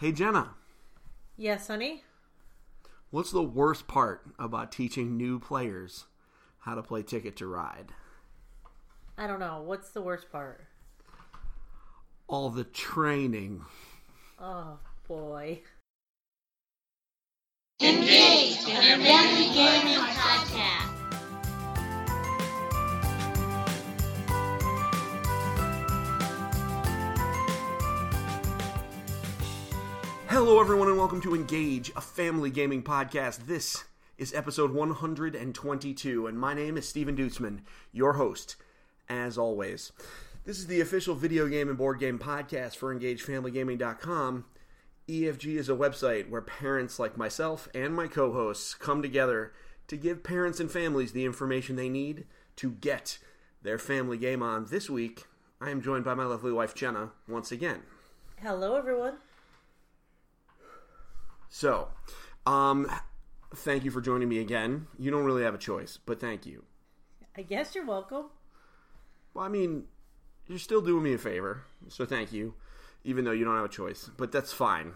Hey, Jenna, Yes, honey. what's the worst part about teaching new players how to play Ticket to Ride? I don't know. What's the worst part? All the training. Oh boy. Engage the Family Gaming Podcast. Hello, everyone, and welcome to Engage, a family gaming podcast. This is episode 122, and my name is Steven Dutzman, your host, as always. This is the official video game and board game podcast for EngageFamilyGaming.com. EFG is a website where parents like myself and my co hosts come together to give parents and families the information they need to get their family game on. This week, I am joined by my lovely wife, Jenna, once again. Hello, everyone. So, um, thank you for joining me again. You don't really have a choice, but thank you. I guess you're welcome. Well, I mean, you're still doing me a favor, so thank you, even though you don't have a choice. But that's fine.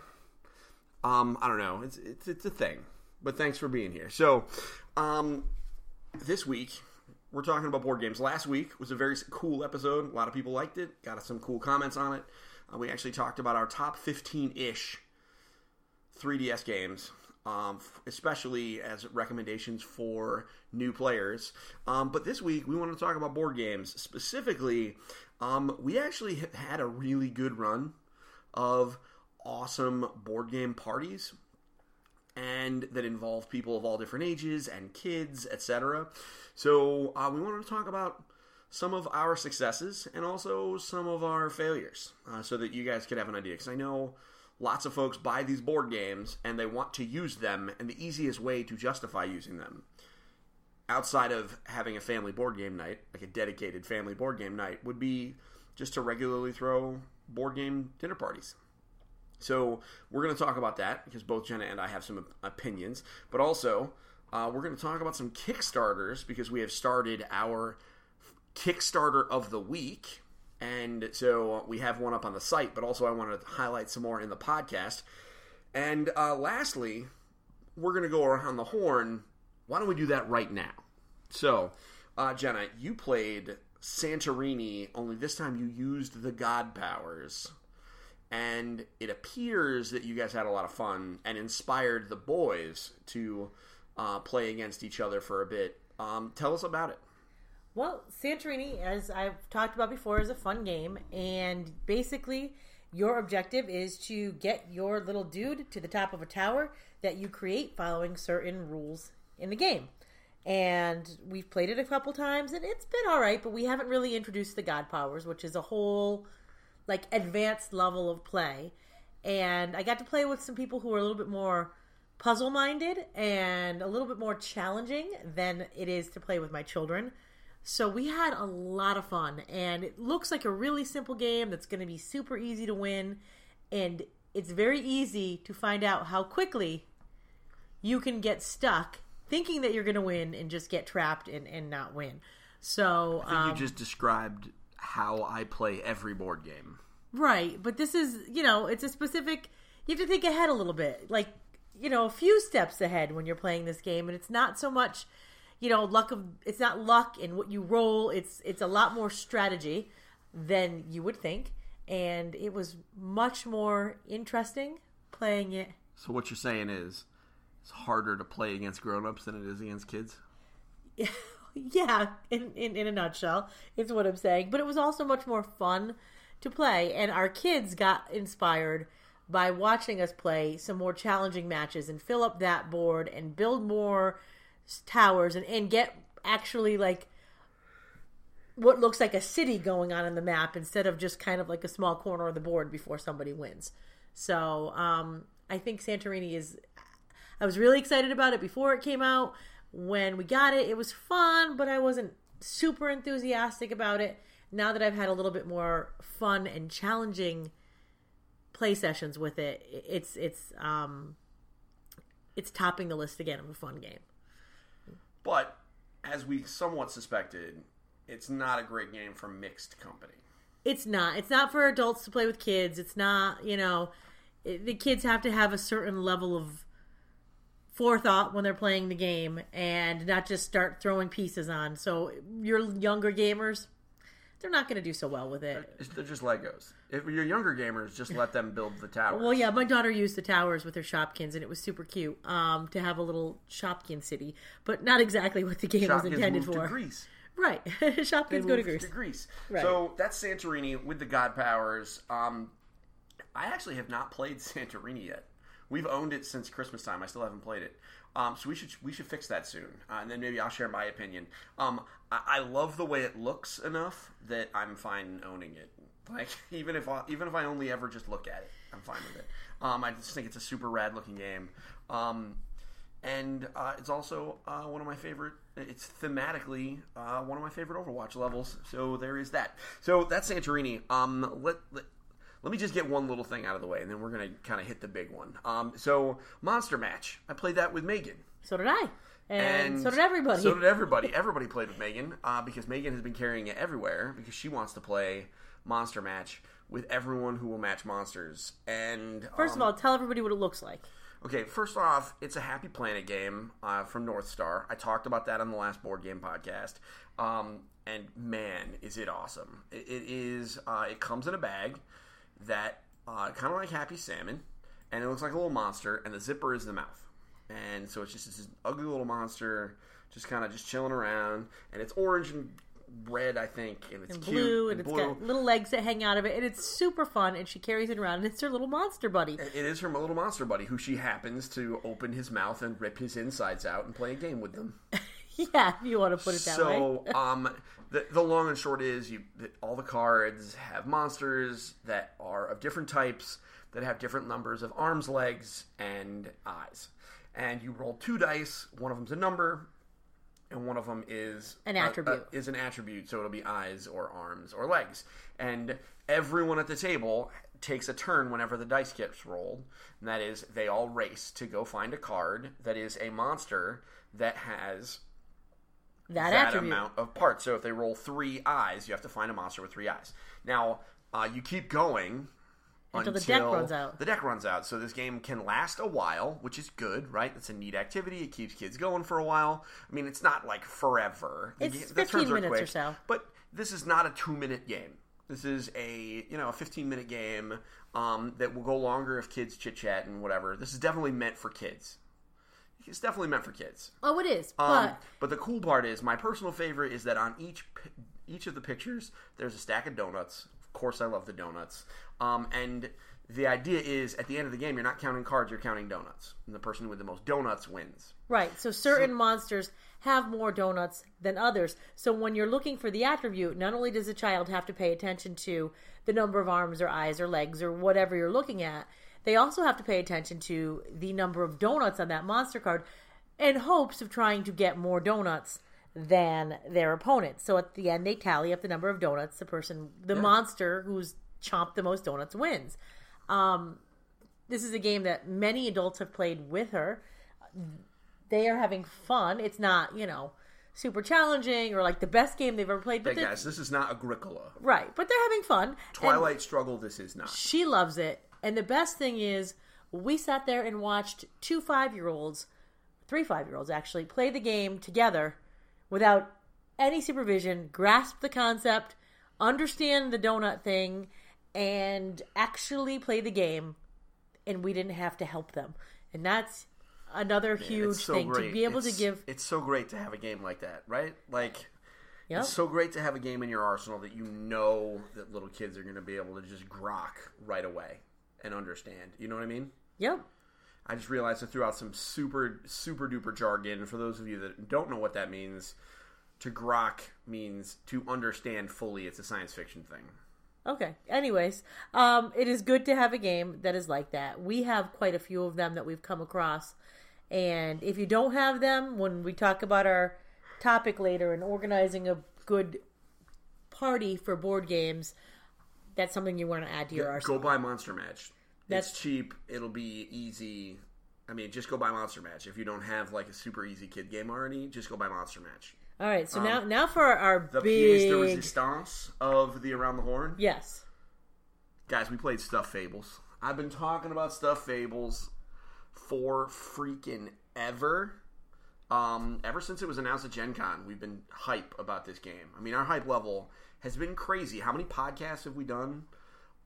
Um, I don't know. It's it's it's a thing. But thanks for being here. So, um, this week we're talking about board games. Last week was a very cool episode. A lot of people liked it. Got some cool comments on it. Uh, we actually talked about our top 15 ish 3DS games, um, especially as recommendations for new players. Um, but this week, we want to talk about board games. Specifically, um, we actually ha- had a really good run of awesome board game parties and that involve people of all different ages and kids, etc. So uh, we wanted to talk about some of our successes and also some of our failures, uh, so that you guys could have an idea. Because I know lots of folks buy these board games and they want to use them, and the easiest way to justify using them, outside of having a family board game night, like a dedicated family board game night, would be just to regularly throw board game dinner parties. So we're going to talk about that because both Jenna and I have some opinions, but also uh, we're going to talk about some Kickstarters because we have started our Kickstarter of the week, and so we have one up on the site. But also, I want to highlight some more in the podcast. And uh, lastly, we're going to go around the horn. Why don't we do that right now? So, uh, Jenna, you played Santorini, only this time you used the God powers and it appears that you guys had a lot of fun and inspired the boys to uh, play against each other for a bit. Um, tell us about it. Well, Santorini, as I've talked about before, is a fun game, and basically, your objective is to get your little dude to the top of a tower that you create following certain rules in the game. And we've played it a couple times, and it's been all right, but we haven't really introduced the God powers, which is a whole like advanced level of play. And I got to play with some people who are a little bit more puzzle minded and a little bit more challenging than it is to play with my children. So we had a lot of fun, and it looks like a really simple game that's going to be super easy to win. And it's very easy to find out how quickly you can get stuck thinking that you're going to win and just get trapped and, and not win. So I think um, you just described how I play every board game. Right, but this is, you know, it's a specific. You have to think ahead a little bit, like you know, a few steps ahead when you're playing this game, and it's not so much, you know, luck of. It's not luck in what you roll. It's it's a lot more strategy than you would think, and it was much more interesting playing it. So what you're saying is it's harder to play against grown-ups than it is against kids? yeah, in, in in a nutshell, is what I'm saying. But it was also much more fun to play, and our kids got inspired by watching us play some more challenging matches and fill up that board and build more towers and, and get actually like what looks like a city going on in the map instead of just kind of like a small corner of the board before somebody wins. So um, I think Santorini is. I was really excited about it before it came out. When we got it, it was fun, but I wasn't super enthusiastic about it. Now that I've had a little bit more fun and challenging play sessions with it, it's it's um it's topping the list again of a fun game. But as we somewhat suspected, it's not a great game for mixed company. It's not. It's not for adults to play with kids. It's not, you know, it, the kids have to have a certain level of forethought when they're playing the game and not just start throwing pieces on. So your younger gamers, they're not going to do so well with it. They're just Legos. If you're younger gamers, just let them build the towers. Well, yeah, my daughter used the towers with her Shopkins, and it was super cute um, to have a little Shopkin city, but not exactly what the game was intended for. to Greece. Right, Shopkins go to Greece. to Right. So that's Santorini with the God Powers. Um, I actually have not played Santorini yet. We've owned it since Christmas time. I still haven't played it. Um, so we should we should fix that soon, uh, and then maybe I'll share my opinion. Um, I, love the way it looks enough that I'm fine owning it. Like even if I, even if I only ever just look at it, I'm fine with it. Um, I just think it's a super rad looking game. Um, and uh, it's also uh, one of my favorite. It's thematically uh, one of my favorite Overwatch levels. So there is that. So that's Santorini. Um, let, let let me just get one little thing out of the way, and then we're gonna kind of hit the big one. Um, so Monster Match. I played that with Megan. So did I, and, so did everybody. So did everybody. Everybody played with Megan uh, because Megan has been carrying it everywhere because she wants to play Monster Match with everyone who will match monsters. And First um, of all, tell everybody what it looks like. Okay, first off, it's a Happy Planet game uh, from North Star. I talked about that on the last board game podcast, um, and man, is it awesome! It, it is. Uh, it comes in a bag that uh, kind of like Happy Salmon, and it looks like a little monster, and the zipper is the mouth, and so it's just this ugly little monster, just kind of just chilling around, and it's orange and red, I think, and it's And cute blue, and and it's blue. got little legs that hang out of it, and it's super fun. And she carries it around, and it's her little monster buddy. It is her little monster buddy, who she happens to open his mouth and rip his insides out and play a game with them. yeah, if you want to put it that way. so, um, the, the long and short is, you all the cards have monsters that are of different types that have different numbers of arms, legs, and eyes. And you roll two dice. One of them's a number, and one of them is An a- a- attribute. is an attribute. So it'll be eyes or arms or legs. And everyone at the table takes a turn whenever the dice gets rolled. And that is, they all race to go find a card that is a monster that has that, that amount of parts. So if they roll three eyes, you have to find a monster with three eyes. Now, uh, you keep going Until the deck runs out. The deck runs out. So this game can last a while, which is good, right? It's a neat activity. It keeps kids going for a while. I mean, it's not like forever. It's ga- 15 turns are minutes or so. But this is not a two-minute game. This is a you know a 15-minute game um, that will go longer if kids chit chat and whatever. This is definitely meant for kids. It's definitely meant for kids. Oh, it is, but Um, but the cool part is, my personal favorite is that on each each of the pictures, there's a stack of donuts. Of course, I love the donuts. Um, and the idea is, at the end of the game, you're not counting cards; you're counting donuts. And the person with the most donuts wins. Right. So certain monsters have more donuts than others. So when you're looking for the attribute, not only does a child have to pay attention to the number of arms or eyes or legs or whatever you're looking at, they also have to pay attention to the number of donuts on that monster card in hopes of trying to get more donuts than their opponent. So at the end they tally up the number of donuts the person the monster who's chomped the most donuts wins. Um this is a game that many adults have played with her they are having fun. It's not, you know, super challenging or like the best game they've ever played. But Hey guys, this is not Agricola. right, but they're having fun. And Twilight Struggle. This is not. she loves it. And the best thing is, we sat there and watched two five year olds, three five year olds actually, play the game together without any supervision, grasp the concept, understand the donut thing, and actually play the game. And we didn't have to help them. And that's another huge It's so thing great. to be able It's- to give. It's so great to have a game like that, right? Like. Yep. It's so great to have a game in your arsenal that you know that little kids are going to be able to just grok right away and understand. You know what I mean? Yep. I just realized I threw out some super super duper jargon. For those of you that don't know what that means, to grok means to understand fully. It's a science fiction thing. Okay. Anyways, um, it is good to have a game that is like that. We have quite a few of them that we've come across. And if you don't have them, when we talk about our topic later and organizing a good party for board games, that's something you want to add to your Go arsenal. buy Monster Match. That's- it's cheap. It'll be easy. I mean, just go buy Monster Match. If you don't have like a super easy kid game already, just go buy Monster Match. All right. So now, now for our Um, The pièce de resistance of the Around the Horn. yes. Guys, we played Stuffed Fables. I've been talking about Stuffed Fables for freaking ever. Um, ever since it was announced at Gen Con, we've been hype about this game. I mean, our hype level has been crazy. How many podcasts have we done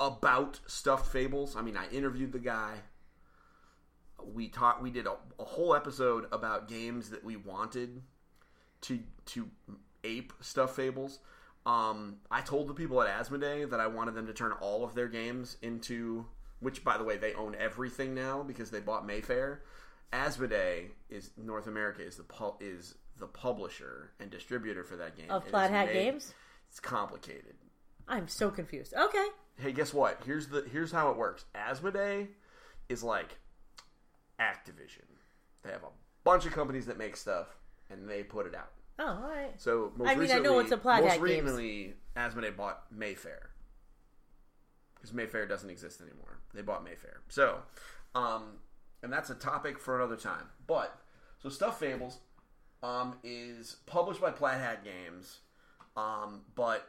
about Stuffed Fables? I mean, I interviewed the guy. We taught. We did a, a whole episode about games that we wanted to to ape Stuffed Fables. Um, I told the people at Asmodee that I wanted them to turn all of their games into, which by the way they own everything now because they bought Mayfair. Asmodee is North America is the pu- is the publisher and distributor for that game Of Plaid Hat made- Games? It's complicated. I'm so confused. Okay. Hey, guess what? Here's the here's how it works. Asmodee is like Activision. They have a bunch of companies that make stuff and they put it out. Oh, all right. So most I mean, I recently, know it's a Plaid most Hat Games. Asmodee bought Mayfair because Mayfair doesn't exist anymore. They bought Mayfair. So, um, and that's a topic for another time. But so Stuffed Fables um, is published by Plaid Hat Games, um, but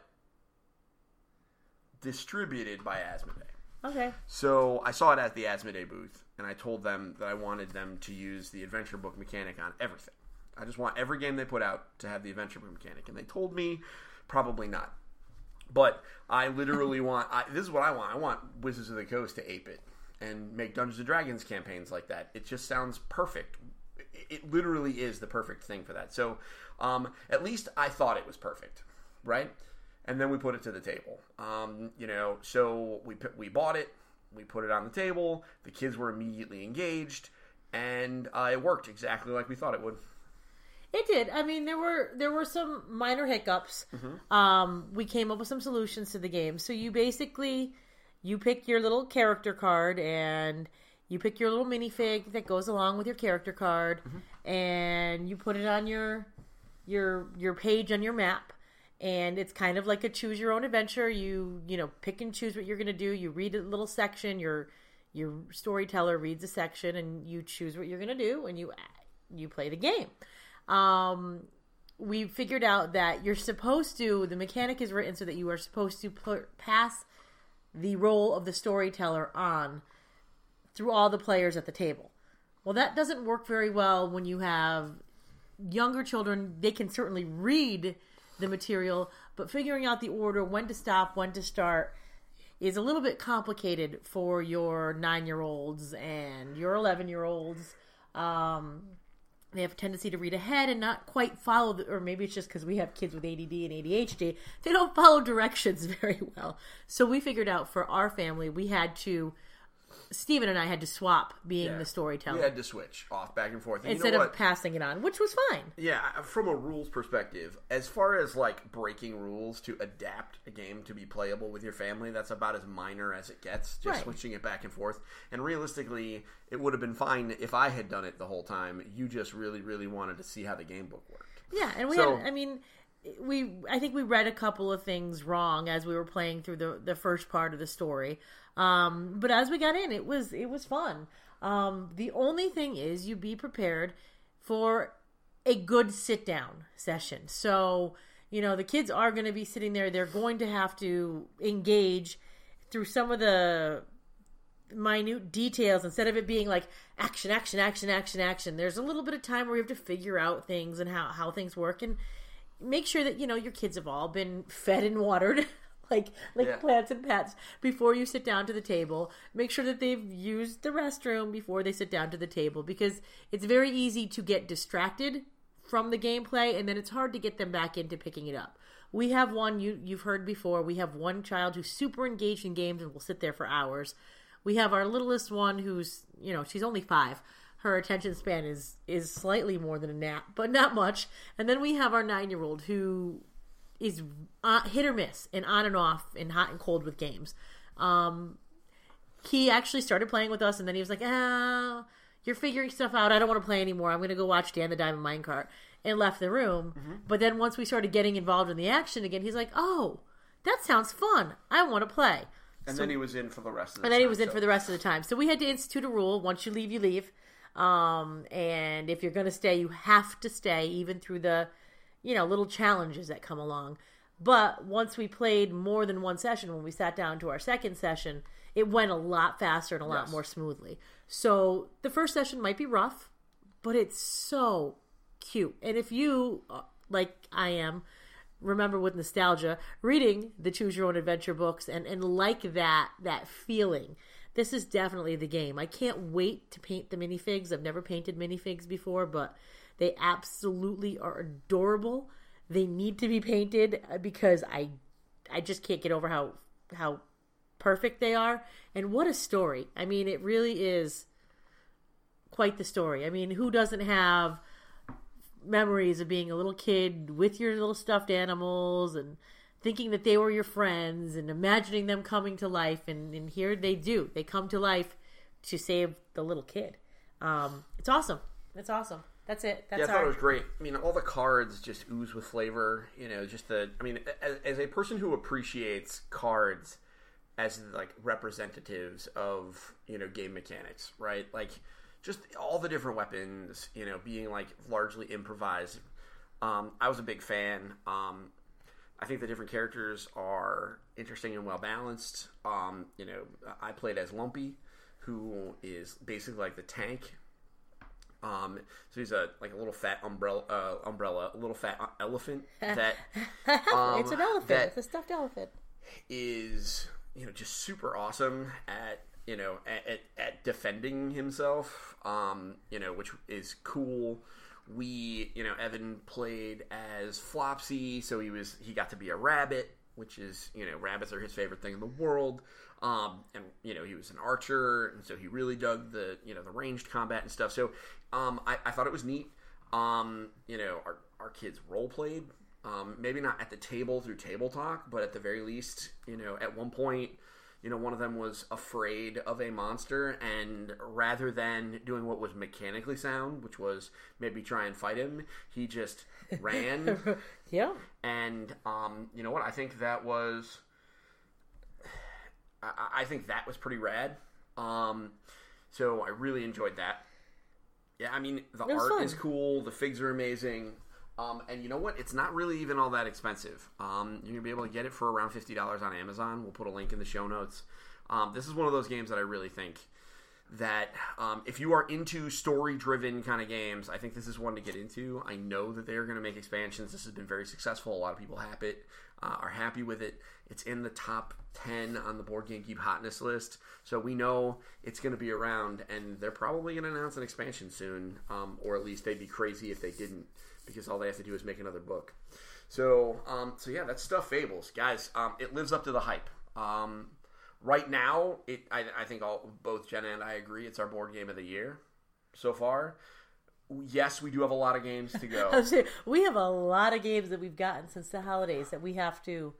distributed by Asmodee. Okay. So I saw it at the Asmodee booth, and I told them that I wanted them to use the adventure book mechanic on everything. I just want every game they put out to have the adventure book mechanic, and they told me probably not. But I literally want. I, this is what I want. I want Wizards of the Coast to ape it and make Dungeons and Dragons campaigns like that. It just sounds perfect. It, it literally is the perfect thing for that. So, um, at least I thought it was perfect, right? And then we put it to the table. Um, you know, so we we bought it, we put it on the table. The kids were immediately engaged, and uh, it worked exactly like we thought it would. It did. I mean, there were there were some minor hiccups. Mm-hmm. Um, we came up with some solutions to the game. So you basically you pick your little character card and you pick your little minifig that goes along with your character card, Mm-hmm. and you put it on your your your page on your map. And it's kind of like a choose your own adventure. You you know pick and choose what you're going to do. You read a little section. Your your storyteller reads a section, and you choose what you're going to do, and you you play the game um, we figured out that you're supposed to the mechanic is written so that you are supposed to put, pass the role of the storyteller on through all the players at the table well that doesn't work very well when you have younger children they can certainly read the material but figuring out the order when to stop when to start is a little bit complicated for your nine year olds and your 11 year olds um, they have a tendency to read ahead and not quite follow, the, or maybe it's just because we have kids with ADD and ADHD. They don't follow directions very well. So we figured out for our family, we had to, Stephen and I had to swap being the storyteller We had to switch off back and forth. And instead you know of what? passing it on, which was fine. Yeah, uh, from a rules perspective, as far as like breaking rules to adapt a game to be playable with your family, that's about as minor as it gets, just Right. switching it back and forth. And realistically, it would have been fine if I had done it the whole time. You just really, really wanted to see how the game book worked. Yeah, and we So- had, I mean, we I think we read a couple of things wrong as we were playing through the the first part of the story. Um, but as we got in, it was it was fun. Um, the only thing is, you be prepared for a good sit down session. So you know the kids are going to be sitting there. They're going to have to engage through some of the minute details instead of it being like action action action action action there's a little bit of time where you have to figure out things and how, how things work and make sure that you know your kids have all been fed and watered like like Yeah. plants and pets before you sit down to the table. Make sure that they've used the restroom before they sit down to the table because it's very easy to get distracted from the gameplay and then it's hard to get them back into picking it up. We have one you you've heard before we have one child who's super engaged in games and will sit there for hours. We have our littlest one who's you know she's only five. Her attention span is is slightly more than a nap but not much. And then we have our nine year old who is uh, hit or miss and on and off and hot and cold with games. Um he actually started playing with us and then he was like ah you're figuring stuff out. I don't want to play anymore. I'm going to go watch dan the diamond minecart and left the room. But then once we started getting involved in the action again he's like oh that sounds fun. I want to play. And then he was in for the rest of the and then he time, was in so- for the rest of the time. So we had to institute a rule: once you leave, you leave. Um, and if you're going to stay, you have to stay, even through the, you know, little challenges that come along. But once we played more than one session, when we sat down to our second session, it went a lot faster and a lot Yes. more smoothly. So the first session might be rough, but it's so cute. And if you, uh, like I am, remember with nostalgia reading the Choose Your Own Adventure books and and like that that feeling. This is definitely the game. I can't wait to paint the minifigs. I've never painted minifigs before, but they absolutely are adorable. They need to be painted uh, because I I just can't get over how how perfect they are and what a story. I mean, it really is quite the story. I mean, who doesn't have memories of being a little kid with your little stuffed animals and thinking that they were your friends and imagining them coming to life and, and here they do. They come to life to save the little kid. Um, it's awesome. It's awesome. That's it. That's Yeah, I thought our it was great. I mean, all the cards just ooze with flavor. You know, just the. I mean, as, as a person who appreciates cards as like representatives of you know game mechanics, right? Like just all the different weapons, you know, being like largely improvised. Um, I was a big fan. Um, I think the different characters are interesting and well balanced. Um, you know, I played as Lumpy, who is basically like the tank um, so he's a like a little fat umbrella, uh, umbrella, a little fat uh, elephant that um, it's an elephant. it's a stuffed elephant. is you know just super awesome at you know at, at, at defending himself. Um, you know, which is cool. We you know Evan played as Flopsy, so he was he got to be a rabbit, which is you know rabbits are his favorite thing in the world. Um, and you know he was an archer, and so he really dug the you know the ranged combat and stuff. So um, I, I thought it was neat. Um, you know our our kids role played. Um, maybe not at the table through table talk, but at the very least, you know, at one point, you know, one of them was afraid of a monster, and rather than doing what was mechanically sound, which was maybe try and fight him, he just ran. Yeah. And um, you know what? I think that was. I, I think that was pretty rad. Um, so I really enjoyed that. Yeah, I mean the art fun. is cool. The figs are amazing. Um, and you know what? It's not really even all that expensive. Um, you're gonna be able to get it for around fifty dollars on Amazon. We'll put a link in the show notes. Um, this is one of those games that I really think that um, if you are into story driven kind of games, I think this is one to get into. I know that they are to make expansions. This has been very successful. A lot of people have it, uh, are happy with it. It's in the top 10 on the Board Game Geek hotness list. So we know it's to be around, and they're probably to announce an expansion soon, um, or at least they'd be crazy if they didn't, because all they have to do is make another book. So, um, so yeah, that's Stuffed Fables. Guys, um, it lives up to the hype. Um, right now, it I, I think all both Jenna and I agree it's our board game of the year so far. Yes, we do have a lot of games to go. we have a lot of games that we've gotten since the holidays that we have to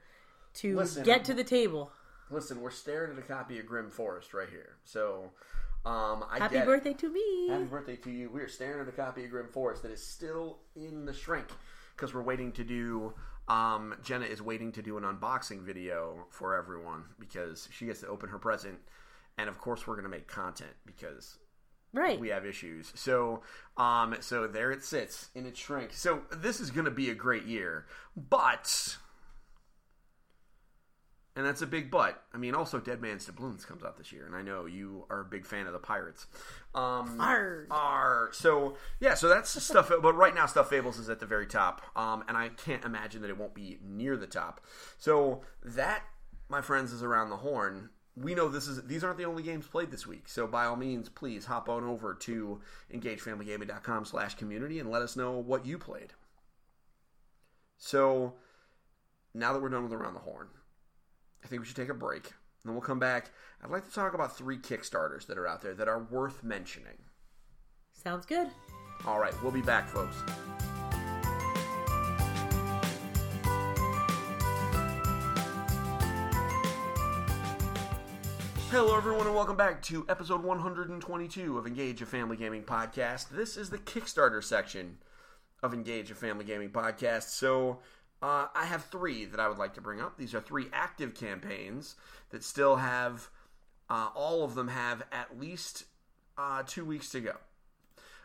to Listen, get to the table. Listen, we're staring at a copy of Grim Forest right here. So, um, I Happy it. birthday to me. Happy birthday to you. We are staring at a copy of Grim Forest that is still in the shrink because we're waiting to do. Um, Jenna is waiting to do an unboxing video for everyone because she gets to open her present, and of course we're going to make content because right. we have issues. So, um, so there it sits in its shrink. So this is going to be a great year, but, and that's a big but. I mean, also Dead Man's Doubloons comes out this year, and I know you are a big fan of the Pirates. Um, are so yeah. So that's stuff. But right now, Stuffed Fables is at the very top, um, and I can't imagine that it won't be near the top. So that, my friends, is around the horn we know this is these aren't the only games played this week. So by all means, please hop on over to engagefamilygaming.com slash community and let us know what you played. So now that we're done with Around the Horn, I think we should take a break. And then we'll come back. I'd like to talk about three Kickstarters that are out there that are worth mentioning. Sounds good. All right, we'll be back, folks. Hello, everyone, and welcome back to episode 122 of Engage a Family Gaming Podcast. This is the Kickstarter section of Engage a Family Gaming Podcast. So, uh, I have three that I would like to bring up. These are three active campaigns that still have, uh, all of them have at least uh, two weeks to go.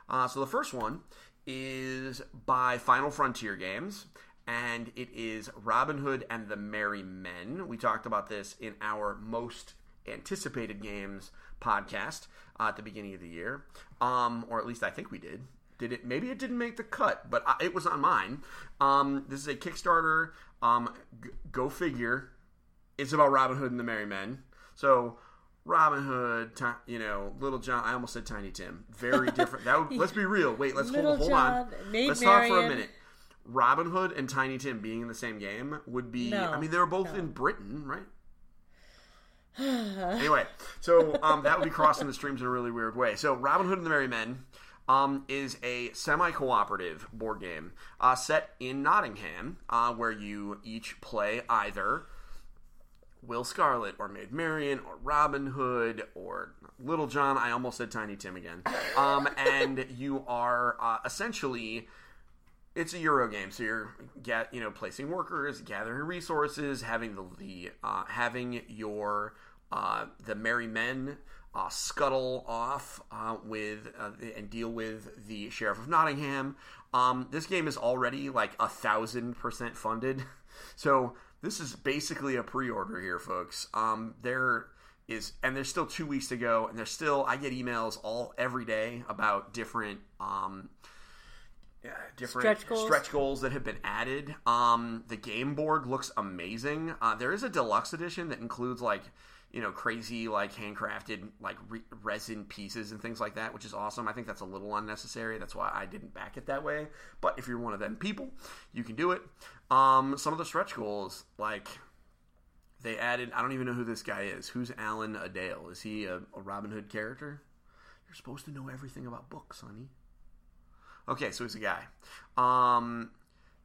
Uh, so the first one is by Final Frontier Games, and it is Robin Hood and the Merry Men. We talked about this in our most anticipated games podcast uh, at the beginning of the year, um, or at least I think we did. Did it? Maybe it didn't make the cut, but I, it was on mine. Um, this is a Kickstarter. Um, g- go figure. It's about Robin Hood and the Merry Men. So Robin Hood, Ti- you know, Little John. I almost said Tiny Tim. Very different. That would, let's be real. Wait, let's Little hold hold John, on. Maid Let's talk for a Marian. minute. Robin Hood and Tiny Tim being in the same game would be. No, I mean, they were both no. in Britain, right? anyway, so um, that would be crossing the streams in a really weird way. So, Robin Hood and the Merry Men um, is a semi-cooperative board game uh, set in Nottingham, uh, where you each play either Will Scarlet or Maid Marian or Robin Hood or Little John. I almost said Tiny Tim again. Um, and you are uh, essentially it's a Euro game, so you're get you know placing workers, gathering resources, having the, the uh, having your uh, the merry men uh, scuttle off uh, with uh, and deal with the sheriff of Nottingham. Um, this game is already like a thousand percent funded, so this is basically a pre-order here, folks. Um, there is and there's still two weeks to go, and there's still I get emails all every day about different. Um, yeah, different Stretch goals. stretch goals that have been added. Um, the game board looks amazing. Uh, there is a deluxe edition that includes like you know crazy like handcrafted like re- resin pieces and things like that, which is awesome. I think that's a little unnecessary. That's why I didn't back it that way. But if you're one of them people, you can do it. Um, some of the stretch goals like. They added. I don't even know who this guy is. Who's Alan-a-Dale? Is he a, a Robin Hood character? You're supposed to know everything about books, honey. Okay, so he's a guy. Um,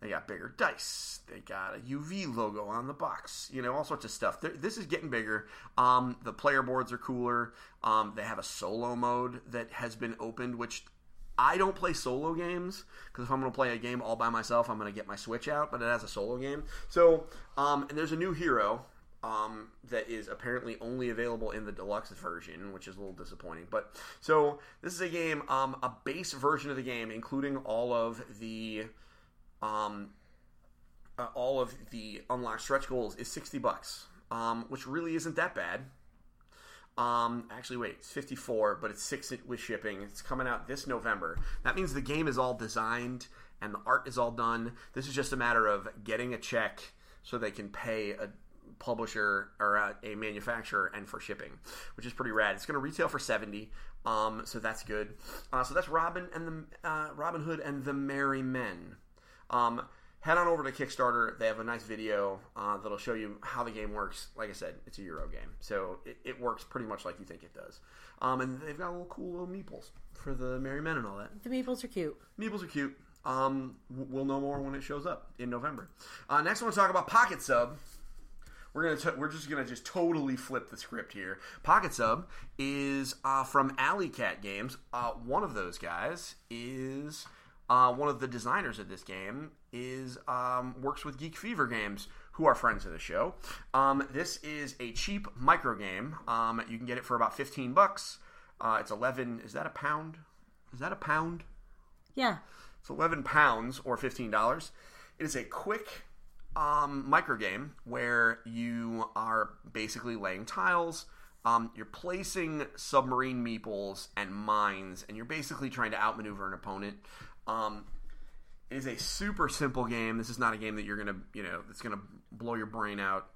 they got bigger dice. They got a UV logo on the box. You know, all sorts of stuff. They're, this is getting bigger. Um, the player boards are cooler. Um, they have a solo mode that has been opened, which I don't play solo games because if I'm going to play a game all by myself, I'm going to get my Switch out. But it has a solo game. So, um, and there's a new hero um, that is apparently only available in the deluxe version, which is a little disappointing. But so this is a game, um, a base version of the game, including all of the, um, uh, all of the unlocked stretch goals, is sixty bucks, um, which really isn't that bad. Um, actually, wait, it's 54, but it's six with shipping. It's coming out this November. That means the game is all designed and the art is all done. This is just a matter of getting a check so they can pay a publisher or a, a manufacturer and for shipping, which is pretty rad. It's going to retail for 70, um, so that's good. Uh, so that's Robin and the uh, Robin Hood and the Merry Men. Um, head on over to Kickstarter. They have a nice video uh, that'll show you how the game works. Like I said, it's a Euro game, so it, it works pretty much like you think it does. Um, and they've got a little cool little meeples for the Merry Men and all that. The meeples are cute. Meeples are cute. Um, we'll know more when it shows up in November. Uh, next, I want to talk about Pocket Sub. We're gonna t- we're just gonna just totally flip the script here. Pocket Sub is uh, from Alley Cat Games. Uh, one of those guys is uh, one of the designers of this game. Is um, works with Geek Fever Games, who are friends of the show. Um, this is a cheap micro game. Um, you can get it for about fifteen bucks. Uh, it's eleven. Is that a pound? Is that a pound? Yeah. It's 11 pounds or $15. It is a quick um, micro game where you are basically laying tiles. Um, you're placing submarine meeples and mines, and you're basically trying to outmaneuver an opponent. Um, it is a super simple game. This is not a game that you're gonna, you know, that's gonna blow your brain out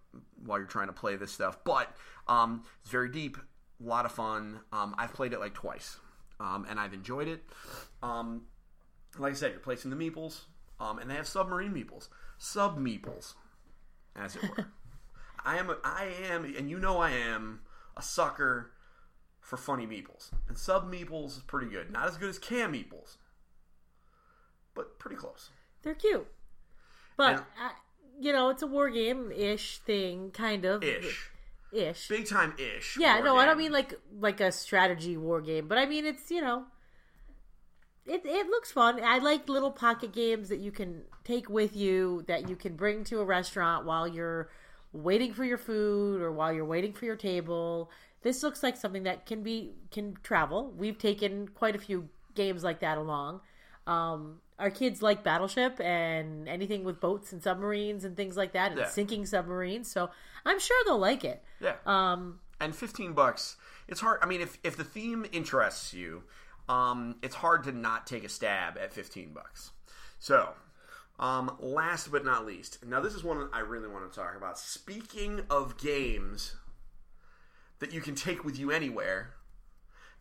while you're trying to play this stuff. But um, it's very deep, a lot of fun. Um, I've played it like twice, um, and I've enjoyed it. Um, like I said, you're placing the meeples, um, and they have submarine meeples, sub meeples, as it were. I am, a, I am, and you know I am a sucker for funny meeples, and sub meeples is pretty good. Not as good as cam meeples, but pretty close. They're cute. But, And- you know, it's a war game ish thing, kind of. Ish, Ish. big time ish. Yeah, no, I don't mean like like a strategy war game, but I mean it's you know, it it looks fun. I like little pocket games that you can take with you that you can bring to a restaurant while you're waiting for your food or while you're waiting for your table. This looks like something that can be can travel. We've taken quite a few games like that along. Um, our kids like Battleship and anything with boats and submarines and things like that, and Yeah. sinking submarines. So I'm sure they'll like it. Yeah. Um, and 15 bucks it's hard i mean if, if the theme interests you um, it's hard to not take a stab at 15 bucks so um, last but not least now this is one i really want to talk about speaking of games that you can take with you anywhere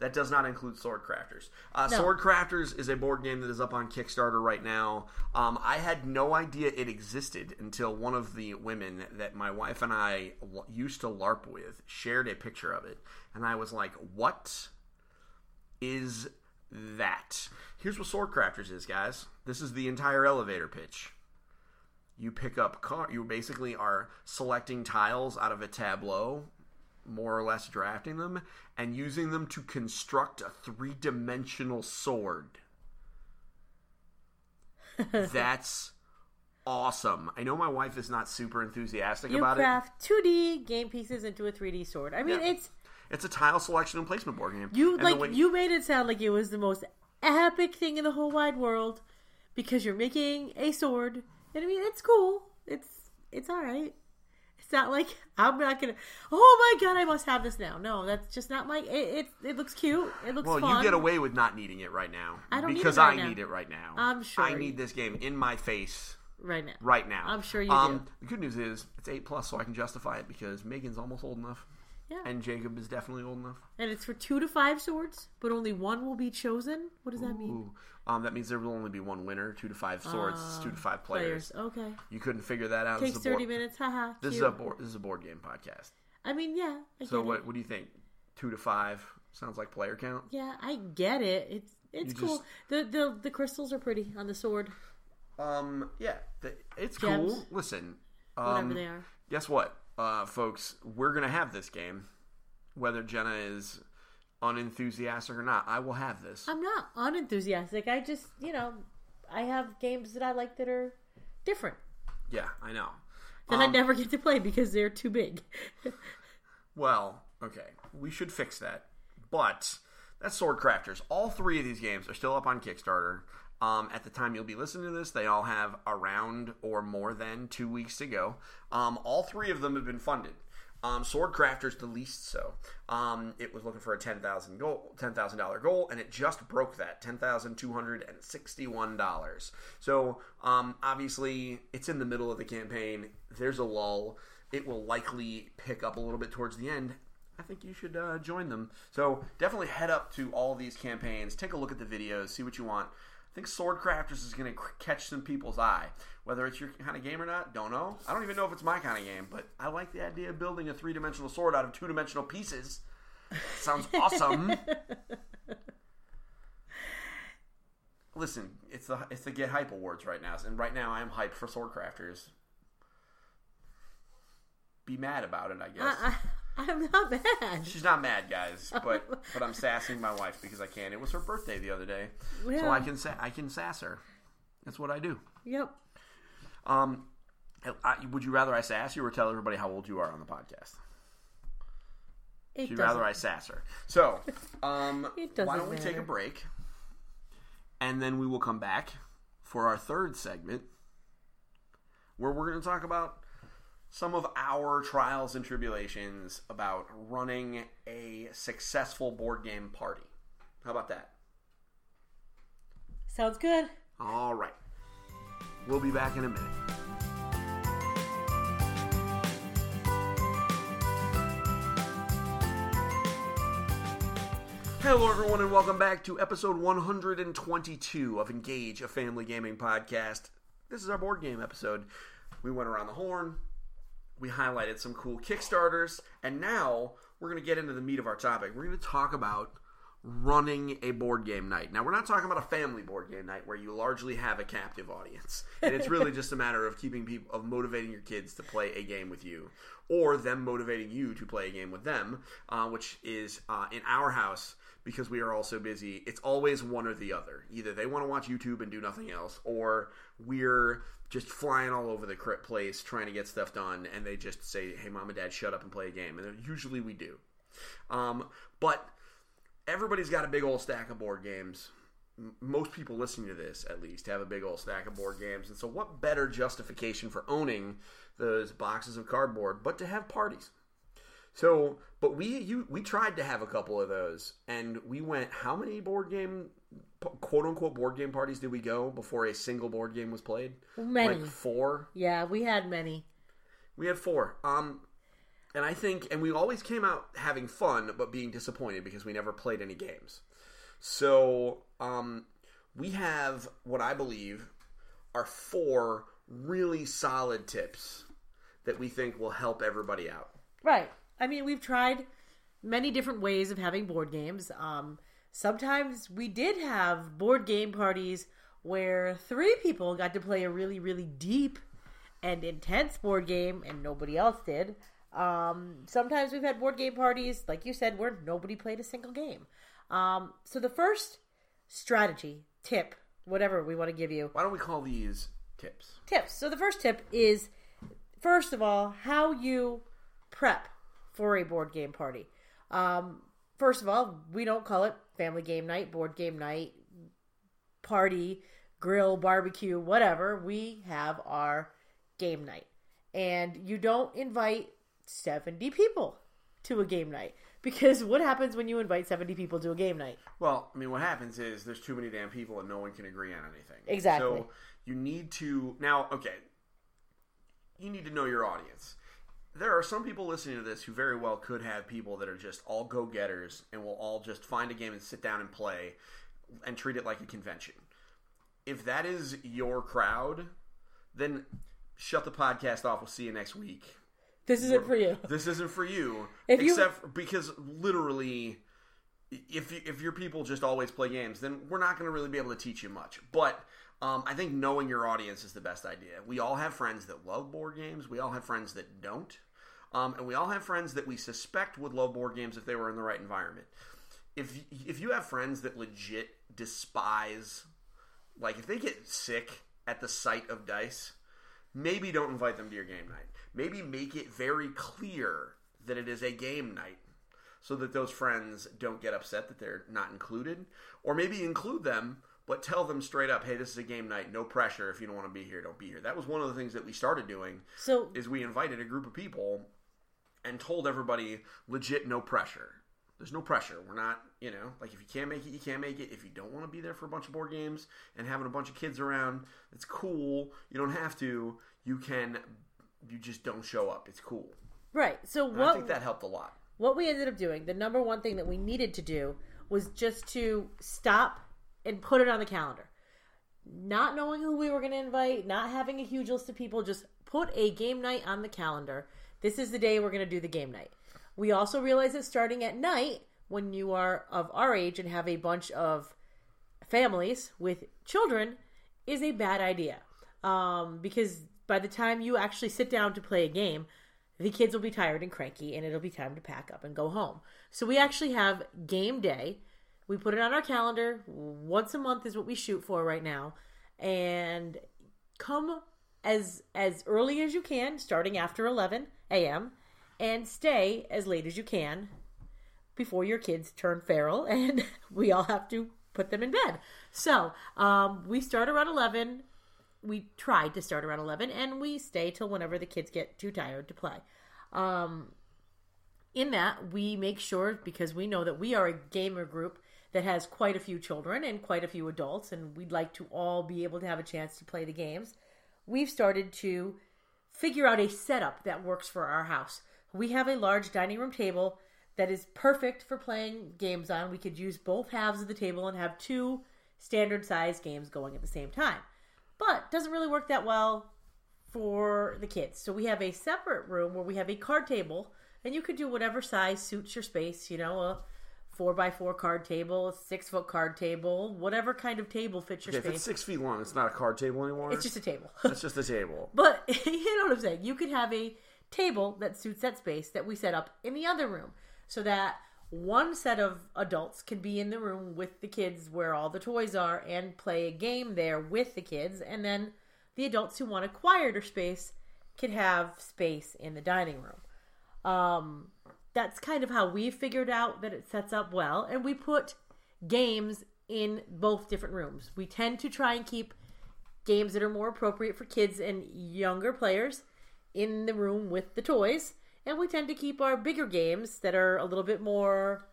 that does not include Sword Crafters. Uh, No. Sword Crafters is a board game that is up on Kickstarter right now. Um, I had no idea it existed until one of the women that my wife and I l- used to LARP with shared a picture of it. And I was like, what is that? Here's what Sword Crafters is, guys. This is the entire elevator pitch. You pick up car. You basically are selecting tiles out of a tableau more or less drafting them and using them to construct a three dimensional sword. That's awesome. I know my wife is not super enthusiastic You about it. craft 2D game pieces into a 3D sword. I mean, Yeah. it's It's a tile selection and placement board game. you And like way- you made it sound like it was the most epic thing in the whole wide world because you're making a sword. And I mean, it's cool. It's it's all right. Not like I'm not gonna. Oh my god, I must have this now. No, that's just not my. It it, it looks cute. It looks Well, fun. you get away with not needing it right now. I don't need it because right I now. need it right now. I'm sure I need this game in my face right now. right now. I'm sure you um, do. The good news is it's eight plus, so I can justify it because Megan's almost old enough, Yeah. and Jacob is definitely old enough. And it's for two to five swords, but only one will be chosen. What does that mean? Ooh. Um, that means there will only be one winner. Two to five swords. it's two to five players. Players. Okay. You couldn't figure that out. Takes this is a board, thirty minutes. Haha. This cute. is a board. This is a board game podcast. I mean, yeah. I So what? It. What do you think? Two to five sounds like player count. Yeah, I get it. It's it's You cool. just- The the the crystals are pretty on the sword, Um, yeah, th- it's Gems. cool. Listen, whatever um, they are. guess what, uh, folks? We're gonna have this game, whether Jenna is unenthusiastic or not. I will have this. I'm not unenthusiastic. I just you know, I have games that I like that are different Yeah, I know. that I Um, never get to play because they're too big. Well, okay, we should fix that. But that's Sword Crafters. All three of these games are still up on Kickstarter. Um, at the time you'll be listening to this, they all have around or more than two weeks to go. Um, all three of them have been funded. Um, the least so. Um, it was looking for a ten thousand goal, ten thousand dollar goal, and it just broke that ten thousand two hundred and sixty one dollars. So um, obviously, it's in the middle of the campaign. There's a lull. It will likely pick up a little bit towards the end. I think you should uh, join them. So definitely head up to all these campaigns. Take a look at the videos. See what you want. I think Swordcrafters is going to catch some people's eye. Whether it's your kind of game or not, don't know. I don't even know if it's my kind of game, but I like the idea of building a three dimensional sword out of two dimensional pieces. Sounds awesome. Listen, it's the it's the Get Hype Awards right now, and right now I am hyped for Swordcrafters. Be mad about it, I guess. I, I'm not mad. She's not mad, guys, but but I'm sassing my wife because I can. It was her birthday the other day, so I can sa- I can sass her. That's what I do. Yep. Um, I, would you rather I sass you or tell everybody how old you are on the podcast? It You'd rather I sass her. So, um, why don't we take a break, and then we will come back for our third segment, where we're going to talk about some of our trials and tribulations about running a successful board game party. How about that? Sounds good. All right. We'll be back in a minute. Hello, everyone, and welcome back to episode 122 of Engage, a family gaming podcast. This is our board game episode. We went around the horn, we highlighted some cool Kickstarters, and now we're going to get into the meat of our topic. We're going to talk about running a board game night. Now, we're not talking about a family board game night where you largely have a captive audience, and it's really just a matter of keeping people, of motivating your kids to play a game with you, or them motivating you to play a game with them, uh, which is uh, in our house. Because we are all so busy, it's always one or the other. Either they want to watch YouTube and do nothing else, or we're just flying all over the place trying to get stuff done, and they just say, "Hey, mom and dad, shut up and play a game." And usually we do. Um, but everybody's got a big old stack of board games. Most people listening to this, at least, have a big old stack of board games. And so, what better justification for owning those boxes of cardboard but to have parties? So, but we you we tried to have a couple of those, and we went. How many board game, quote unquote, board game parties did we go before a single board game was played? Many. Like four. Yeah, we had many. We had four. Um, and I think, and we always came out having fun, but being disappointed because we never played any games. So, um, we have what I believe are four really solid tips that we think will help everybody out. Right. I mean, we've tried many different ways of having board games. Um, sometimes we did have board game parties where three people got to play a really, really deep and intense board game and nobody else did. Um, sometimes we've had board game parties, like you said, where nobody played a single game. Um, so the first strategy, tip, whatever we want to give you, Why don't we call these tips? tips. So the first tip is first of all, how you prep for a board game party. Um, first of all, we don't call it family game night, board game night, party, grill, barbecue, whatever. We have our game night. And you don't invite 70 people to a game night. Because what happens when you invite 70 people to a game night? Well, I mean, what happens is there's too many damn people and no one can agree on anything. Exactly. So you need to now. Okay, you need to know your audience. There are some people listening to this who very well could have people that are just all go getters and will all just find a game and sit down and play and treat it like a convention. If that is your crowd, then shut the podcast off. We'll see you next week. This isn't for you. This isn't for you, If you- except for- because literally, if you, if your people just always play games, then we're not going to really be able to teach you much. But um, I think knowing your audience is the best idea. We all have friends that love board games. We all have friends that don't, um, and we all have friends that we suspect would love board games if they were in the right environment. If if you have friends that legit despise, like if they get sick at the sight of dice, maybe don't invite them to your game night. Maybe make it very clear that it is a game night so that those friends don't get upset that they're not included. Or maybe include them, but tell them straight up, hey, this is a game night, no pressure. If you don't want to be here, don't be here. That was one of the things that we started doing So is we invited a group of people and told everybody legit no pressure. There's no pressure. We're not, you know, like if you can't make it, you can't make it. If you don't want to be there for a bunch of board games and having a bunch of kids around, it's cool. You don't have to. You can. You just don't show up. It's cool. right. So And I think that helped a lot. what we ended up doing, the number one thing that we needed to do was just to stop and put it on the calendar. Not knowing who we were going to invite, not having a huge list of people, just put a game night on the calendar. This is the day we're going to do the game night. We also realized that starting at night, when you are of our age and have a bunch of families with children, is a bad idea. Um, because by the time you actually sit down to play a game, the kids will be tired and cranky and it'll be time to pack up and go home. So we actually have game day. We put it on our calendar. Once a month is what we shoot for right now. And come as as early as you can, starting after 11 a.m. and stay as late as you can before your kids turn feral and we all have to put them in bed. So, um, we start around 11 we tried to start around 11 and we stay till whenever the kids get too tired to play um, in that we make sure because we know that we are a gamer group that has quite a few children and quite a few adults and we'd like to all be able to have a chance to play the games we've started to figure out a setup that works for our house we have a large dining room table that is perfect for playing games on we could use both halves of the table and have two standard size games going at the same time but doesn't really work that well for the kids. So we have a separate room where we have a card table, and you could do whatever size suits your space. You know, a four by four card table, six foot card table, whatever kind of table fits your space. If it's six feet long, it's not a card table anymore. It's just a table. It's just a table. But you know what I'm saying? You could have a table that suits that space that we set up in the other room so that one set of adults can be in the room with the kids where all the toys are and play a game there with the kids. And then the adults who want a quieter space could have space in the dining room. Um, that's kind of how we figured out that it sets up well. And we put games in both different rooms. We tend to try and keep games that are more appropriate for kids and younger players in the room with the toys and we tend to keep our bigger games that are a little bit more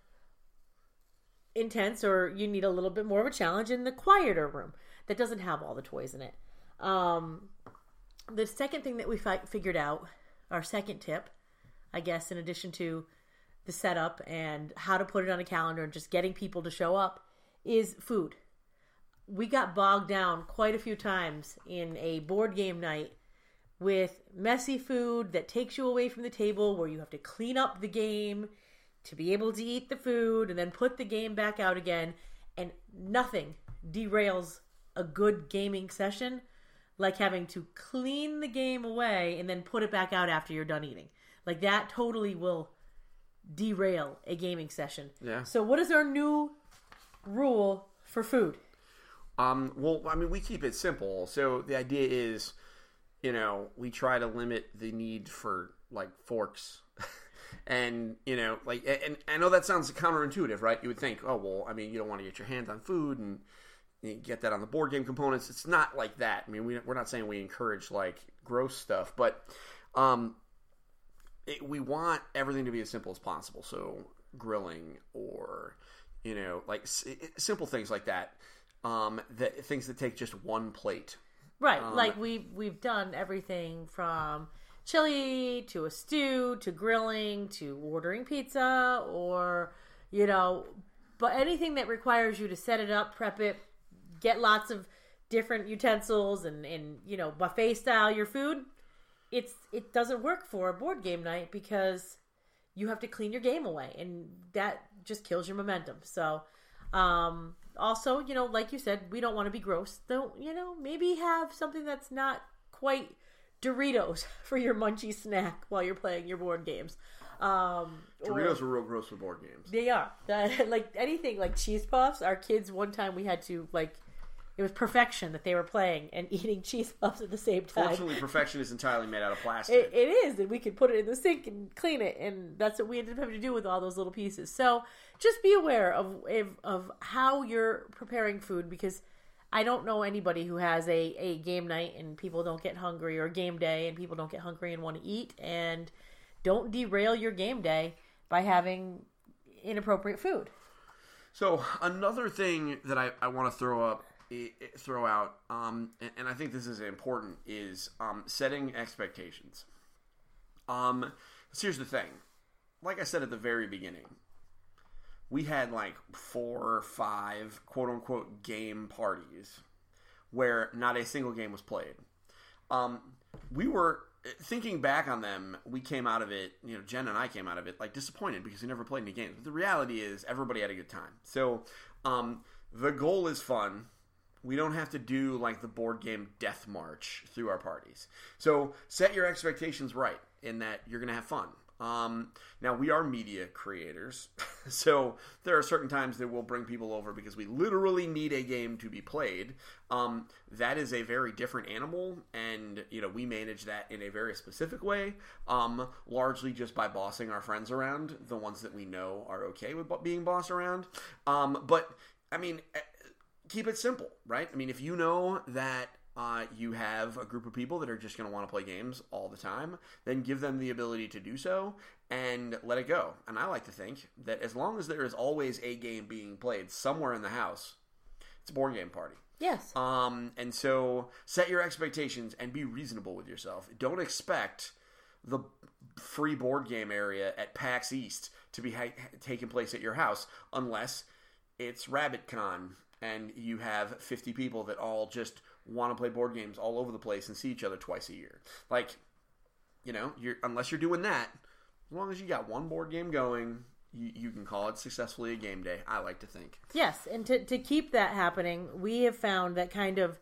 intense or you need a little bit more of a challenge in the quieter room that doesn't have all the toys in it. Um, the second thing that we fi- figured out, our second tip, I guess, in addition to the setup and how to put it on a calendar and just getting people to show up, is food. We got bogged down quite a few times in a board game night with messy food that takes you away from the table where you have to clean up the game to be able to eat the food and then put the game back out again and nothing derails a good gaming session like having to clean the game away and then put it back out after you're done eating like that totally will derail a gaming session Yeah. so what is our new rule for food Um, well, I mean, we keep it simple. So the idea is, you know, we try to limit the need for like forks. and, you know, like, and I know that sounds counterintuitive, right? You would think, oh, well, I mean, you don't want to get your hands on food and you get that on the board game components. It's not like that. I mean, we, we're not saying we encourage like gross stuff, but, um, it, we want everything to be as simple as possible. So grilling or, you know, like s- simple things like that um, that things that take just one plate. Right, Um, like we we've done everything from chili to a stew to grilling to ordering pizza or you know, but anything that requires you to set it up, prep it, get lots of different utensils and and you know buffet style your food, it's it doesn't work for a board game night because you have to clean your game away and that just kills your momentum. So um also, you know, like you said, we don't want to be gross. Don't, you know, maybe have something that's not quite Doritos for your munchy snack while you're playing your board games. Um or- Doritos are real gross with board games. they are. That, like anything like cheese puffs, our kids one time we had to like it was perfection that they were playing and eating cheese puffs at the same time. Fortunately, perfection is entirely made out of plastic. It, it is, and we could put it in the sink and clean it, and that's what we ended up having to do with all those little pieces. So just be aware of of, how you're preparing food because I don't know anybody who has a, a game night and people don't get hungry or game day and people don't get hungry and want to eat and don't derail your game day by having inappropriate food. So another thing that I, I want to throw up, throw out, um, and, and I think this is important, is um, setting expectations. Um, so here's the thing, like I said at the very beginning, we had like four or five quote unquote game parties where not a single game was played. Um, we were thinking back on them. We came out of it, you know, Jen and I came out of it like disappointed because we never played any games. But the reality is, everybody had a good time. So um, the goal is fun. We don't have to do like the board game death march through our parties. So set your expectations right in that you're going to have fun. Um, now we are media creators, so there are certain times that we'll bring people over because we literally need a game to be played. Um, that is a very different animal, and you know we manage that in a very specific way, um, largely just by bossing our friends around, the ones that we know are okay with being bossed around. Um, but I mean, keep it simple, right? I mean, if you know that uh, you have a group of people that are just going to want to play games all the time, then give them the ability to do so and let it go. And I like to think that as long as there is always a game being played somewhere in the house, it's a board game party. Yes. Um, and so set your expectations and be reasonable with yourself. Don't expect the free board game area at PAX East to be ha- taking place at your house unless it's RabbitCon and you have 50 people that all just want to play board games all over the place and see each other twice a year. Like, you know, you're unless you're doing that, as long as you got one board game going, you, you can call it successfully a game day. I like to think. Yes, and to, to keep that happening, we have found that kind of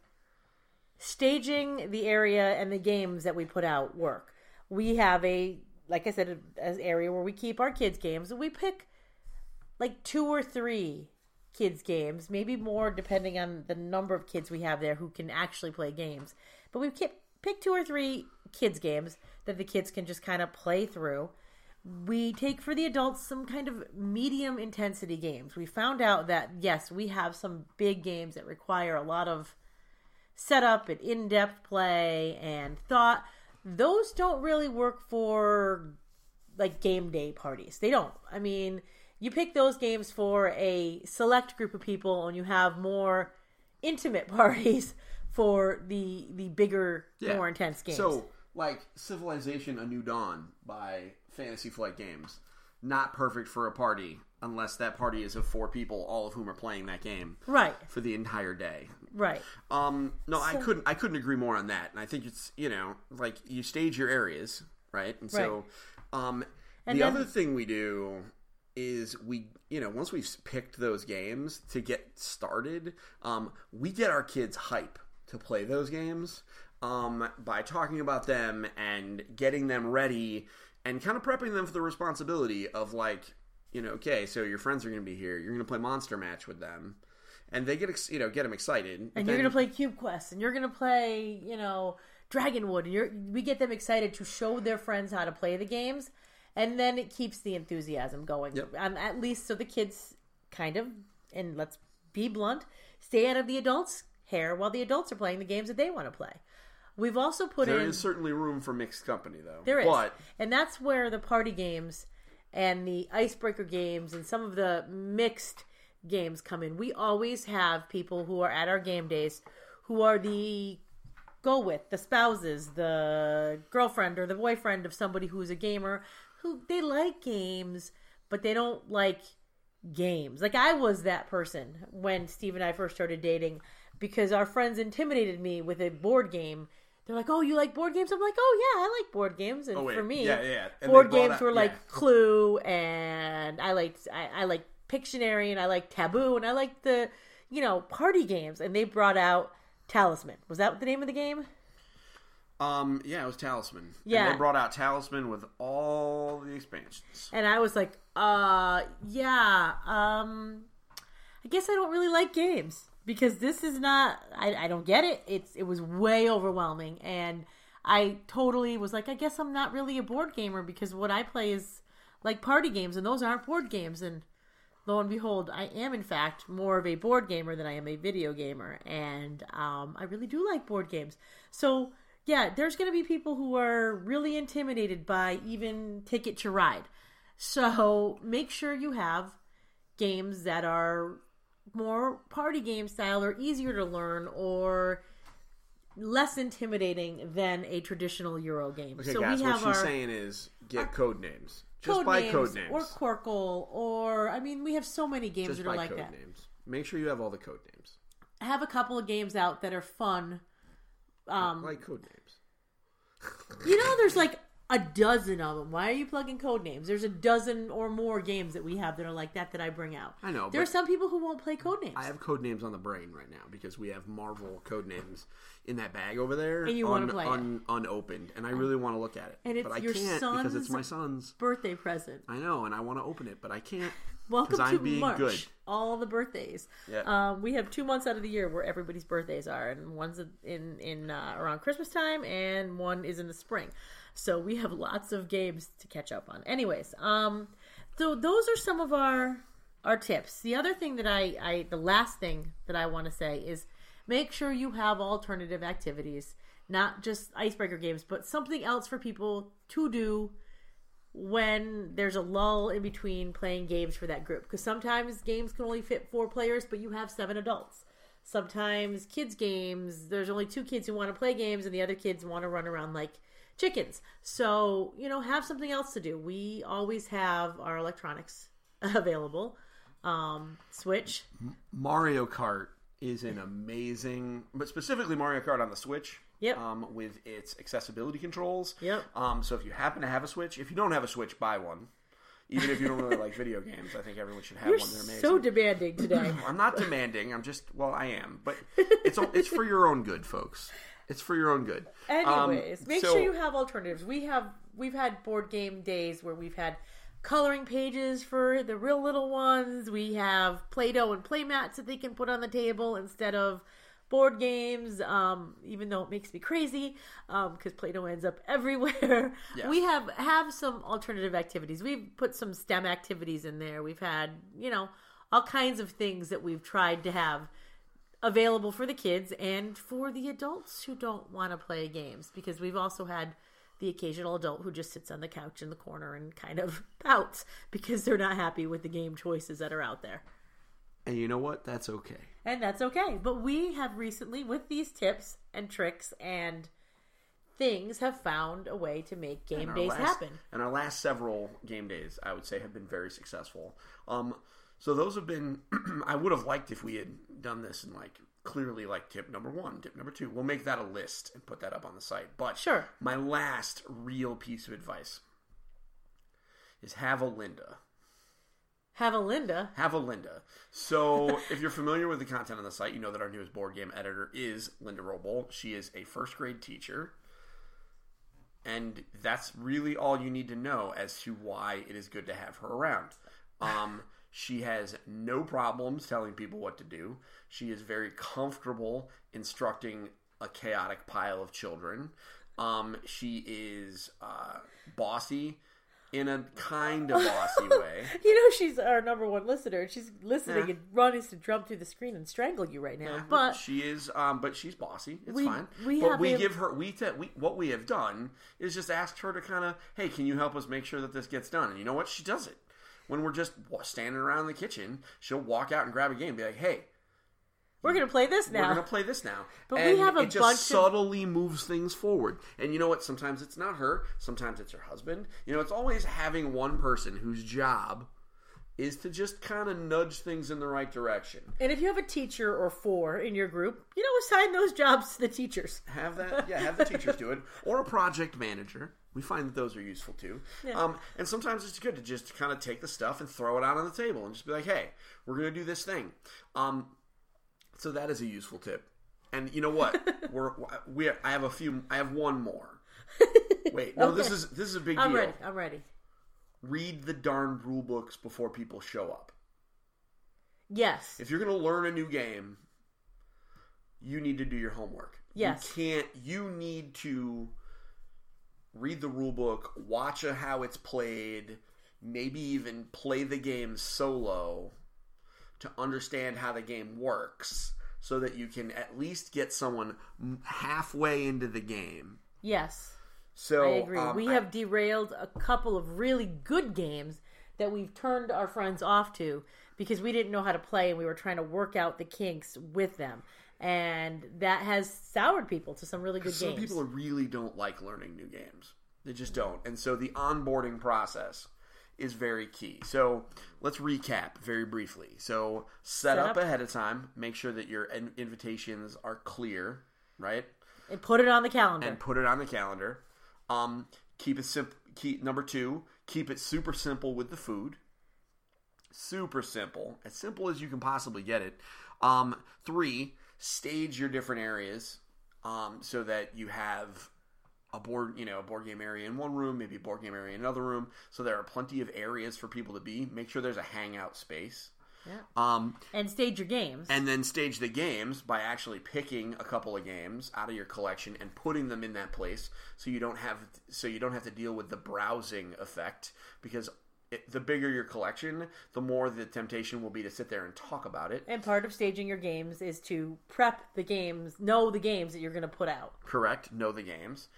staging the area and the games that we put out work. We have a, like I said, an area where we keep our kids' games, we pick like two or three kids' games, maybe more depending on the number of kids we have there who can actually play games. But we pick pick two or three kids' games that the kids can just kind of play through we take for the adults some kind of medium intensity games. We found out that yes, we have some big games that require a lot of setup and in-depth play and thought. Those don't really work for like game day parties. They don't. I mean, you pick those games for a select group of people, and you have more intimate parties for the the bigger, Yeah. more intense games. So, like Civilization: A New Dawn by Fantasy Flight Games, not perfect for a party unless that party is of four people, all of whom are playing that game right, for the entire day. right, Um, no, I couldn't. I couldn't agree more on that. And I think it's you know like you stage your areas right, and so um, And the then- other thing we do is we you know once we've picked those games to get started, um, we get our kids hype to play those games um, by talking about them and getting them ready and kind of prepping them for the responsibility of like you know okay so your friends are going to be here you're going to play monster match with them and they get ex- you know get them excited and you're gonna play Cube Quest, and you're gonna play, you know, Dragonwood. And you're we get them excited to show their friends how to play the games, and then it keeps the enthusiasm going. Yep. Um, at least so the kids kind of, and let's be blunt, stay out of the adults' hair while the adults are playing the games that they want to play. We've also put There in is certainly room for mixed company, though. There is. But And that's where the party games and the icebreaker games and some of the mixed games come in. We always have people who are at our game days who are the go with, the spouses, the girlfriend or the boyfriend of somebody who's a gamer who they like games, but they don't like games. Like I was that person when Steve and I first started dating because our friends intimidated me with a board game. They're like, "Oh, you like board games?" I'm like, "Oh yeah, I like board games." And Oh, for me, Yeah, yeah. And board games were like yeah. Clue, and I liked I, I like Pictionary, and I like Taboo, and I like the you know party games. And they brought out Talisman. Was that the name of the game? Um, yeah, it was Talisman. Yeah. and they brought out Talisman with all the expansions. And I was like, uh, yeah, um, I guess I don't really like games because this is not, I, I don't get it. It's, it was way overwhelming. And I totally was like, I guess I'm not really a board gamer because what I play is like party games and those aren't board games. And lo and behold, I am in fact more of a board gamer than I am a video gamer. And, um, I really do like board games. So, yeah, there's going to be people who are really intimidated by even Ticket to Ride. So make sure you have games that are more party game style or easier to learn or less intimidating than a traditional Euro game. Okay, so guys, we what have she's our saying is get Codenames. Just code buy names Codenames. or Qwirkle or I mean we have so many games Just that are like that. names. Make sure you have all the code names. I have a couple of games out that are fun. Um, like Codenames. You know, there's like a dozen of them. Why are you plugging Codenames? There's a dozen or more games that we have that are like that that I bring out. I know, There are some people who won't play Codenames. I have Codenames on the brain right now because we have Marvel Codenames in that bag over there, And you wanna play it. unopened, and I really want to look at it, And it's but I your can't because it's my son's. Birthday present. I know, and I want to open it, but I can't. Welcome I'm to being March. good. All the birthdays. Yeah. Um, we have two months out of the year where everybody's birthdays are, and one's in in uh, around Christmas time, and one is in the spring. So we have lots of games to catch up on. Anyways, um, so those are some of our our tips. The other thing that I, I the last thing that I want to say is make sure you have alternative activities, not just icebreaker games, but something else for people to do when there's a lull in between playing games for that group. Because sometimes games can only fit four players but you have seven adults. Sometimes kids games there's only two kids who want to play games and the other kids want to run around like chickens. So you know have something else to do. We always have our electronics available. Um switch. Mario Kart is an amazing, but specifically Mario Kart on the Switch. Yep. Um, with its accessibility controls. Yep. Um, so if you happen to have a Switch, if you don't have a Switch, buy one. Even if you don't really like video games, I think everyone should have you're one. They're amazing. so demanding today I'm not demanding. I'm just well, I am, but it's it's for your own good, folks. It's for your own good. Um, Anyways, make so- sure you have alternatives. We have we've had board game days where we've had coloring pages for the real little ones. We have Play-Doh and play mats that they can put on the table instead of board games. Um, even though it makes me crazy because Play-Doh ends up everywhere. Yeah. We have have some alternative activities. We've put some STEM activities in there. We've had you know all kinds of things that we've tried to have available for the kids and for the adults who don't want to play games because we've also had the occasional adult who just sits on the couch in the corner and kind of pouts because they're not happy with the game choices that are out there. And you know what? That's okay. And that's okay. But we have recently, with these tips and tricks and things, have found a way to make game days last- happen. And our last several game days, I would say, have been very successful. Um, so those have been. I would have liked if we had done this and like clearly like tip number one, tip number two. We'll make that a list and put that up on the site. But Sure. my last real piece of advice is have a Linda. Have a Linda. Have a Linda. So, if you're familiar with the content on the site, you know that our newest board game editor is Linda Roble. She is a first grade teacher. And that's really all you need to know as to why it is good to have her around. Um, she has no problems telling people what to do. She is very comfortable instructing a chaotic pile of children. Um, she is uh, bossy in a kind of bossy way. You know she's our number one listener. and She's listening Yeah. and running to jump through the screen and strangle you right now. but she is, um, but she's bossy. It's We- fine. we but we a- give her we, te- we what we have done is just asked her to kind of, hey, can you help us make sure that this gets done? And you know what? She does it. When we're just standing around the kitchen, she'll walk out and grab a game, and be like, hey, we're gonna play this now. we're gonna play this now. But we have a it just bunch of- subtly moves things forward. And you know what? Sometimes it's not her. Sometimes it's her husband. You know, it's always having one person whose job is to just kind of nudge things in the right direction. And if you have a teacher or four in your group, you know, assign those jobs to the teachers. Have that, yeah. Have the teachers do it, or a project manager. We find that those are useful too. Um, and sometimes it's good to just kind of take the stuff and throw it out on the table and just be like, "Hey, we're going to do this thing." Um, so that is a useful tip. And you know what? we're we. I have a few. I have one more. Wait, no. This is this is a big I'm deal. ready. I'm ready. Read the darn rule books before people show up. Yes. If you're going to learn a new game, you need to do your homework. Yes. You can't you need to read the rule book, watch how it's played, maybe even play the game solo to understand how the game works so that you can at least get someone halfway into the game. Yes. So I agree. um, we I- have derailed a couple of really good games that we've turned our friends off to because we didn't know how to play and we were trying to work out the kinks with them. And that has soured people to some really good some games. Some people really don't like learning new games. They just don't. And so the onboarding process is very key. So let's recap very briefly. So set, Set up, up. ahead of time. Make sure that your in- invitations are clear, right? and put it on the calendar. And put it on the calendar. Um, keep it simple. Keep number two. Keep it super simple with the food. Super simple, as simple as you can possibly get it. Um, three. Stage your different areas, um, so that you have a board, you know, a board game area in one room, maybe a board game area in another room. So there are plenty of areas for people to be. Make sure there's a hangout space. Yeah. Um, and stage your games. and then stage the games by actually picking a couple of games out of your collection and putting them in that place so you don't have so you don't have to deal with the browsing effect because it, the bigger your collection the more the temptation will be to sit there and talk about it And part of staging your games is to prep the games, know the games that you're going to put out. correct know the games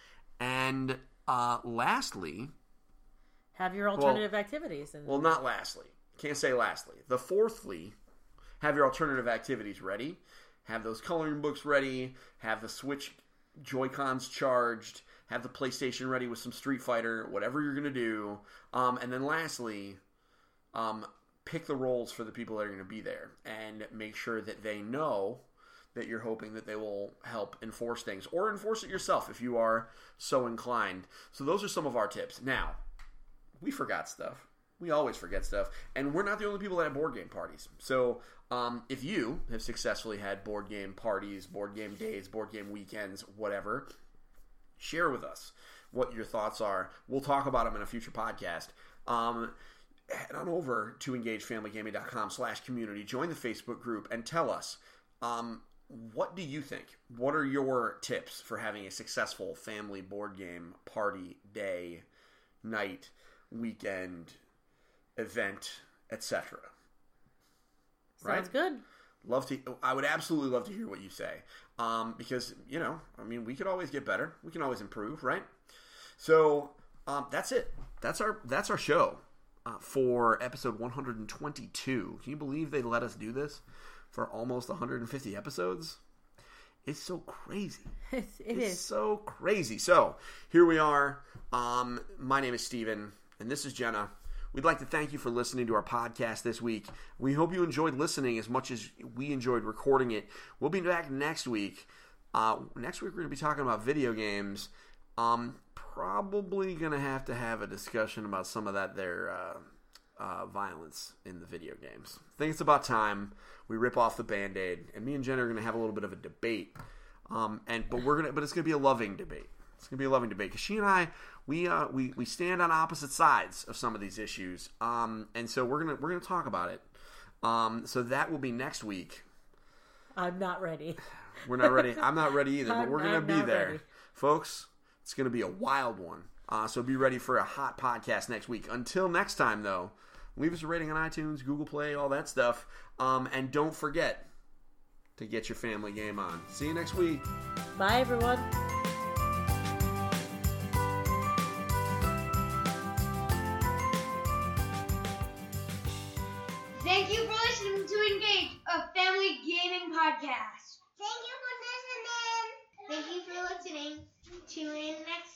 and uh, lastly Have your alternative activities. And Well, not lastly. Can't say lastly. The fourthly, have your alternative activities ready. Have those coloring books ready. Have the Switch Joy Cons charged. Have the PlayStation ready with some Street Fighter. Whatever you're gonna do. Um, and then lastly, um, pick the roles for the people that are gonna be there, and make sure that they know that you're hoping that they will help enforce things or enforce it yourself if you are so inclined. So those are some of our tips. Now, we forgot stuff. We always forget stuff, and we're not the only people that have board game parties. So, um, if you have successfully had board game parties, board game days, board game weekends, whatever, share with us what your thoughts are. We'll talk about them in a future podcast. Um, head on over to engagefamilygaming.com slash community, join the Facebook group, and tell us um, what do you think? What are your tips for having a successful family board game party day, night, weekend, event, etc.? sounds right? good. Love to. I would absolutely love to hear what you say, um, because you know, I mean, we could always get better. We can always improve, right? So um, that's it. That's our that's our show uh, for episode 122. Can you believe they let us do this for almost 150 episodes? It's so crazy. It's, it It's is. so crazy. So here we are. Um, my name is Steven, and this is Jenna. We'd like to thank you for listening to our podcast this week. We hope you enjoyed listening as much as we enjoyed recording it. We'll be back next week. Uh, next week, we're going to be talking about video games. Um, probably going to have to have a discussion about some of that there uh, uh, violence in the video games. I think it's about time we rip off the band aid, and me and Jen are going to have a little bit of a debate. Um, and but we're gonna, but it's gonna be a loving debate. It's gonna be a loving debate because she and I, we uh, we we stand on opposite sides of some of these issues. Um, and so we're gonna we're gonna talk about it. Um, so that will be next week. I'm not ready. We're not ready. I'm not ready either, but we're gonna I'm be there, ready. folks. It's gonna be a wild one. Uh, so be ready for a hot podcast next week. Until next time, though, leave us a rating on iTunes, Google Play, all that stuff. Um, and don't forget to get your family game on. See you next week. Bye, everyone. Thank you for listening to Engage, a family gaming podcast. Thank you for listening. Thank you for listening. Tune in next week.